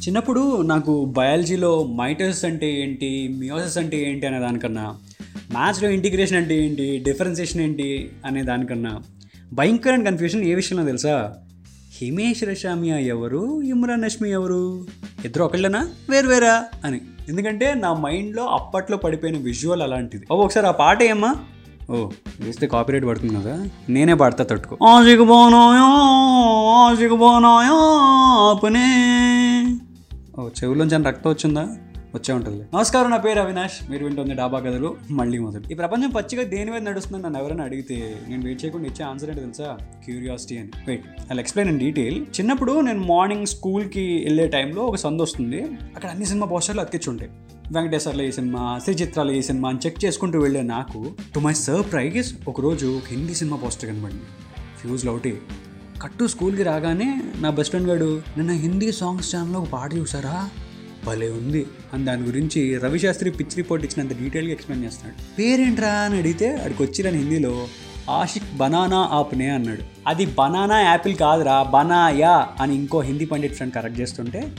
చిన్నప్పుడు నాకు బయాలజీలో మైటోసిస్ అంటే ఏంటి మియోసిస్ అంటే ఏంటి అనే దానికన్నా మ్యాథ్స్లో ఇంటిగ్రేషన్ అంటే ఏంటి డిఫరెన్సియేషన్ ఏంటి అనే దానికన్నా భయంకరమైన కన్ఫ్యూషన్ ఏ విషయంలో తెలుసా? హిమేష్ రషామియా ఎవరు ఇమ్రాన్ రష్మి ఎవరు? ఇద్దరు ఒకళ్ళనా? వేరువేరా అని. ఎందుకంటే నా మైండ్లో అప్పట్లో పడిపోయిన విజువల్ అలాంటిది. ఓ ఒకసారి ఆ పాట ఏమ్మా? ఓ వేస్తే కాపీరైట్ పడుతుంది? కదా నేనే పాడతా తట్టుకో. ఆజికు పోనాయా ఆజికు పోనాయా అపనే ఓ చెవులోంచి అని రక్తం వచ్చిందా? వచ్చే ఉంటుంది నమస్కారం నా పేరు అవినాష్. మీరు వింటుంది డాబా కథలు మళ్ళీ మొదలు ఈ ప్రపంచం పచ్చిగా దేని మీద నడుస్తుందని నన్ను ఎవరైనా అడిగితే నేను వెయిట్ చేయకుండా ఇచ్చే ఆన్సర్ ఏంటి తెలుసా? క్యూరియాసిటీ అని. Wait I explain in detail చిన్నప్పుడు నేను మార్నింగ్ స్కూల్కి వెళ్ళే టైంలో ఒక సందు వస్తుంది. అక్కడ అన్ని సినిమా పోస్టర్లు అతికించి ఉంటాయి వెంకటేశ్వర్లో ఈ సినిమా శ్రీచిత్రాలు ఈ సినిమా అని చెక్ చేసుకుంటూ వెళ్ళే నాకు టు మై సర్ప్రైజ్ ఒకరోజు ఒక హిందీ సినిమా పోస్టర్ కనబడింది. ఫ్యూజ్లో ఒకటి. కట్టు స్కూల్కి రాగానే నా బెస్ట్ ఫ్రెండ్ గాడు నిన్న హిందీ సాంగ్స్ ఛానల్లో ఒక పాట చూసారా భలే ఉంది. అని దాని గురించి రవిశాస్త్రి పిచ్ రిపోర్ట్ ఇచ్చినంత డీటెయిల్గా ఎక్స్ప్లెయిన్ చేస్తున్నాడు. పేరేంట్రా? అని అడిగితే అడికి వచ్చిరని హిందీలో ఆషిక్ బనానా ఆప్నే అన్నాడు. అది బనానా యాపిల్ కాదురా బనాయా అని ఇంకో హిందీ పండిట్ ఫ్రెండ్ కరెక్ట్ చేస్తుంటే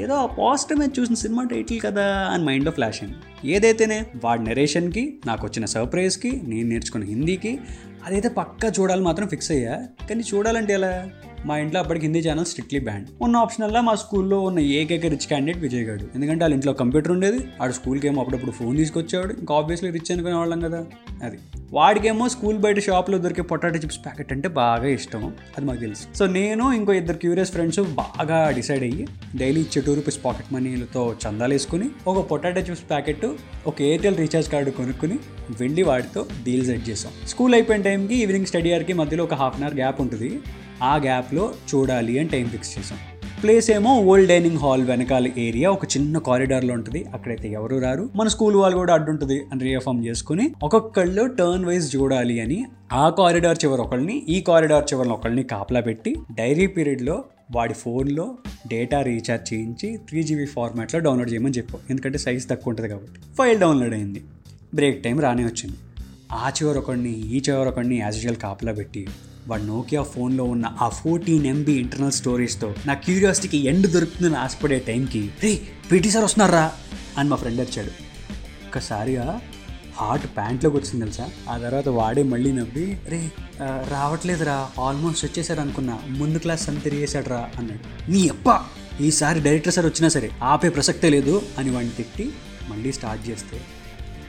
ఏదో పాజిటివ్ మీద చూసిన సినిమా టైటిల్ కదా అని మైండ్లో ఫ్లాష్ అయింది. ఏదైతేనే వాడి నెరేషన్కి నాకు వచ్చిన సర్ప్రైజ్కి నేను నేర్చుకున్న హిందీకి అదైతే పక్కా చూడాలి మాత్రం ఫిక్స్ అయ్యా. కానీ చూడాలంటే ఎలా? మా ఇంట్లో అప్పటికి హిందీ ఛానల్ స్ట్రిక్ట్లీ బ్యాండ్ ఉన్న ఆప్షనల్లా మా స్కూల్లో ఉన్న ఏకైక రిచ్ క్యాండిడేట్ విజయ్ గారు ఎందుకంటే వాళ్ళ ఇంట్లో కంప్యూటర్ ఉండేది ఆడు స్కూల్కి ఏమో అప్పుడప్పుడు ఫోన్ తీసుకొచ్చాడు ఇంకా ఆబ్వియస్లీ రిచ్ అనుకునే వాళ్ళం కదా. అది. వాడికేమో స్కూల్ బయట షాప్లో దొరికే పొటాటో చిప్స్ ప్యాకెట్ అంటే బాగా ఇష్టం అది మాకు తెలుసు. సో నేను ఇంకో ఇద్దరు క్యూరియస్ ఫ్రెండ్స్ బాగా డిసైడ్ అయ్యి డైలీ ఇచ్చే టూ రూపీస్ పాకెట్ మనీలతో చందాలు వేసుకుని ఒక పొటాటో చిప్స్ ప్యాకెట్ ఒక ఎయిర్టెల్ రీఛార్జ్ కార్డు కొనుక్కుని వెళ్ళి వాటితో డీల్ సెట్ చేసాం స్కూల్ అయిపోయిన టైంకి ఈవినింగ్ స్టడీ అవర్కి మధ్యలో ఒక హాఫ్ అన్ అవర్ గ్యాప్ ఉంటుంది. ఆ గ్యాప్లో చూడాలి అని టైం ఫిక్స్ చేసాం ప్లేస్ ఏమో ఓల్డ్ డైనింగ్ హాల్ వెనకాల ఏరియా ఒక చిన్న కారిడార్లో ఉంటుంది. అక్కడైతే ఎవరు రారు? మన స్కూల్ వాళ్ళు కూడా అడ్డుంటుంది అని రీఫార్మ్ చేసుకుని ఒక్కొక్కళ్ళు టర్న్ వైజ్ చూడాలి అని ఆ కారిడార్ చివరి ఒకళ్ళని ఈ కారిడార్ చివరిని ఒకళ్ళని కాపలా పెట్టి డైరీ పీరియడ్లో వాడి ఫోన్లో డేటా రీఛార్జ్ చేయించి త్రీ జీబీ ఫార్మాట్లో డౌన్లోడ్ చేయమని చెప్పాం. ఎందుకంటే సైజ్ తక్కువ ఉంటుంది కాబట్టి. ఫైల్ డౌన్లోడ్ అయింది. బ్రేక్ టైం రానే వచ్చింది. ఆ చివరొకడిని ఈ చివరొకడిని యాజ్ యూజువల్ కాపలా పెట్టి వాడు నోకియా ఫోన్లో ఉన్న ఆ ఫోర్టీన్ ఎంబీ ఇంటర్నల్ స్టోరీస్తో నా క్యూరియాసిటీకి ఎండ్ దొరుకుతుందని ఆశపడే టైంకి రే పీటీ సార్ వస్తున్నారా? అని మా ఫ్రెండ్ వచ్చాడు ఒక్కసారిగా హార్ట్ ప్యాంట్లోకి వచ్చింది తెలుసా? ఆ తర్వాత వాడే మళ్ళీ నవ్వి రే రావట్లేదురా ఆల్మోస్ట్ వచ్చేసారు అనుకున్నా ముందు క్లాస్ అంత తిరిగేశాడు అన్నాడు. నీ అప్ప ఈసారి డైరెక్టర్ సార్ వచ్చినా సరే ఆపే ప్రసక్తే లేదు అని వాడిని తిట్టి మళ్ళీ స్టార్ట్ చేస్తే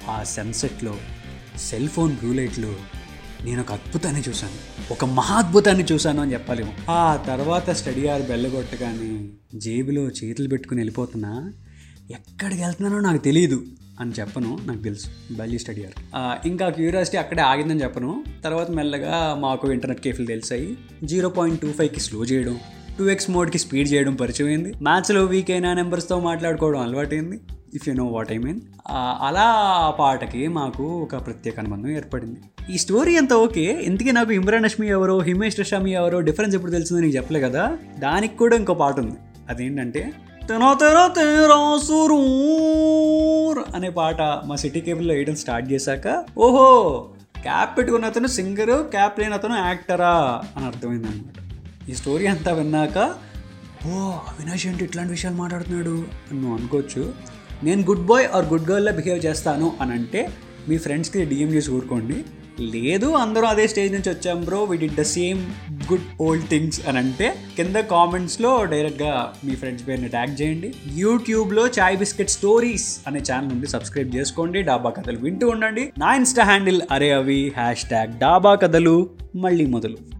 ఆ సన్సెట్లో సెల్ ఫోన్ బ్లూ లైట్లు నేను ఒక అద్భుతాన్ని చూశాను. ఒక మహాద్భుతాన్ని చూశాను అని చెప్పలేము. ఆ తర్వాత స్టడీ ఆర్ బెల్లగొట్టగానే జేబులో చేతులు పెట్టుకుని వెళ్ళిపోతున్నా ఎక్కడికి వెళ్తున్నానో నాకు తెలియదు అని చెప్పను నాకు తెలుసు బెల్లీ స్టడీ ఆర్ ఇంకా క్యూరియాసిటీ అక్కడే ఆగిందని చెప్పను. తర్వాత మెల్లగా మాకు ఇంటర్నెట్ కేఫ్లు తెలిసాయి. జీరో పాయింట్ టూ ఫైవ్కి స్లో చేయడం టూ ఎక్స్ మోడ్కి స్పీడ్ చేయడం పరిచయం అయింది. మ్యాథ్స్లో వీక్ అయిన నెంబర్స్తో మాట్లాడుకోవడం అలవాటైంది if you know what I mean. అలా ఆ పాటకి మాకు ఒక ప్రత్యేక అనుబంధం ఏర్పడింది. ఈ స్టోరీ అంతా ఓకే. ఇంతకీ నాకు ఇమ్రాన్ హష్మి ఎవరో హిమేష్ రషామి ఎవరో డిఫరెన్స్ ఎప్పుడు తెలిసిందో నీకు చెప్పలే కదా? దానికి కూడా ఇంకో పాట ఉంది. అదేంటంటే తెరా తెరా తెరా అనే పాట మా సిటీ కేబుల్లో వేయడం స్టార్ట్ చేశాక ఓహో క్యాప్ పెట్టుకున్న అతను సింగరు క్యాప్ లేని అతను యాక్టరా అని అర్థమైంది అనమాట ఈ స్టోరీ అంతా విన్నాక ఓ అవినాష్ ఏంటి ఇట్లాంటి విషయాలు మాట్లాడుతున్నాడు? అని నువ్వు అనుకోవచ్చు. నేను గుడ్ బాయ్ ఆర్ గుడ్ గర్ల్లా బిహేవ్ చేస్తాను అని అంటే మీ ఫ్రెండ్స్కి డిఎం చేసి ఊరుకోండి. లేదు అందరూ అదే స్టేజ్ నుంచి వచ్చాం bro. We did the same good old things అని అంటే కింద కామెంట్స్లో డైరెక్ట్గా మీ ఫ్రెండ్స్ పేరుని ట్యాగ్ చేయండి. యూట్యూబ్లో చాయ్ బిస్కెట్ స్టోరీస్ అనే ఛానల్ ఉంది. సబ్స్క్రైబ్ చేసుకోండి. డాబా కథలు వింటూ ఉండండి. నా ఇన్స్టా హ్యాండిల్ అరే అవి హ్యాష్ ట్యాగ్ డాబా కథలు మళ్ళీ మొదలు.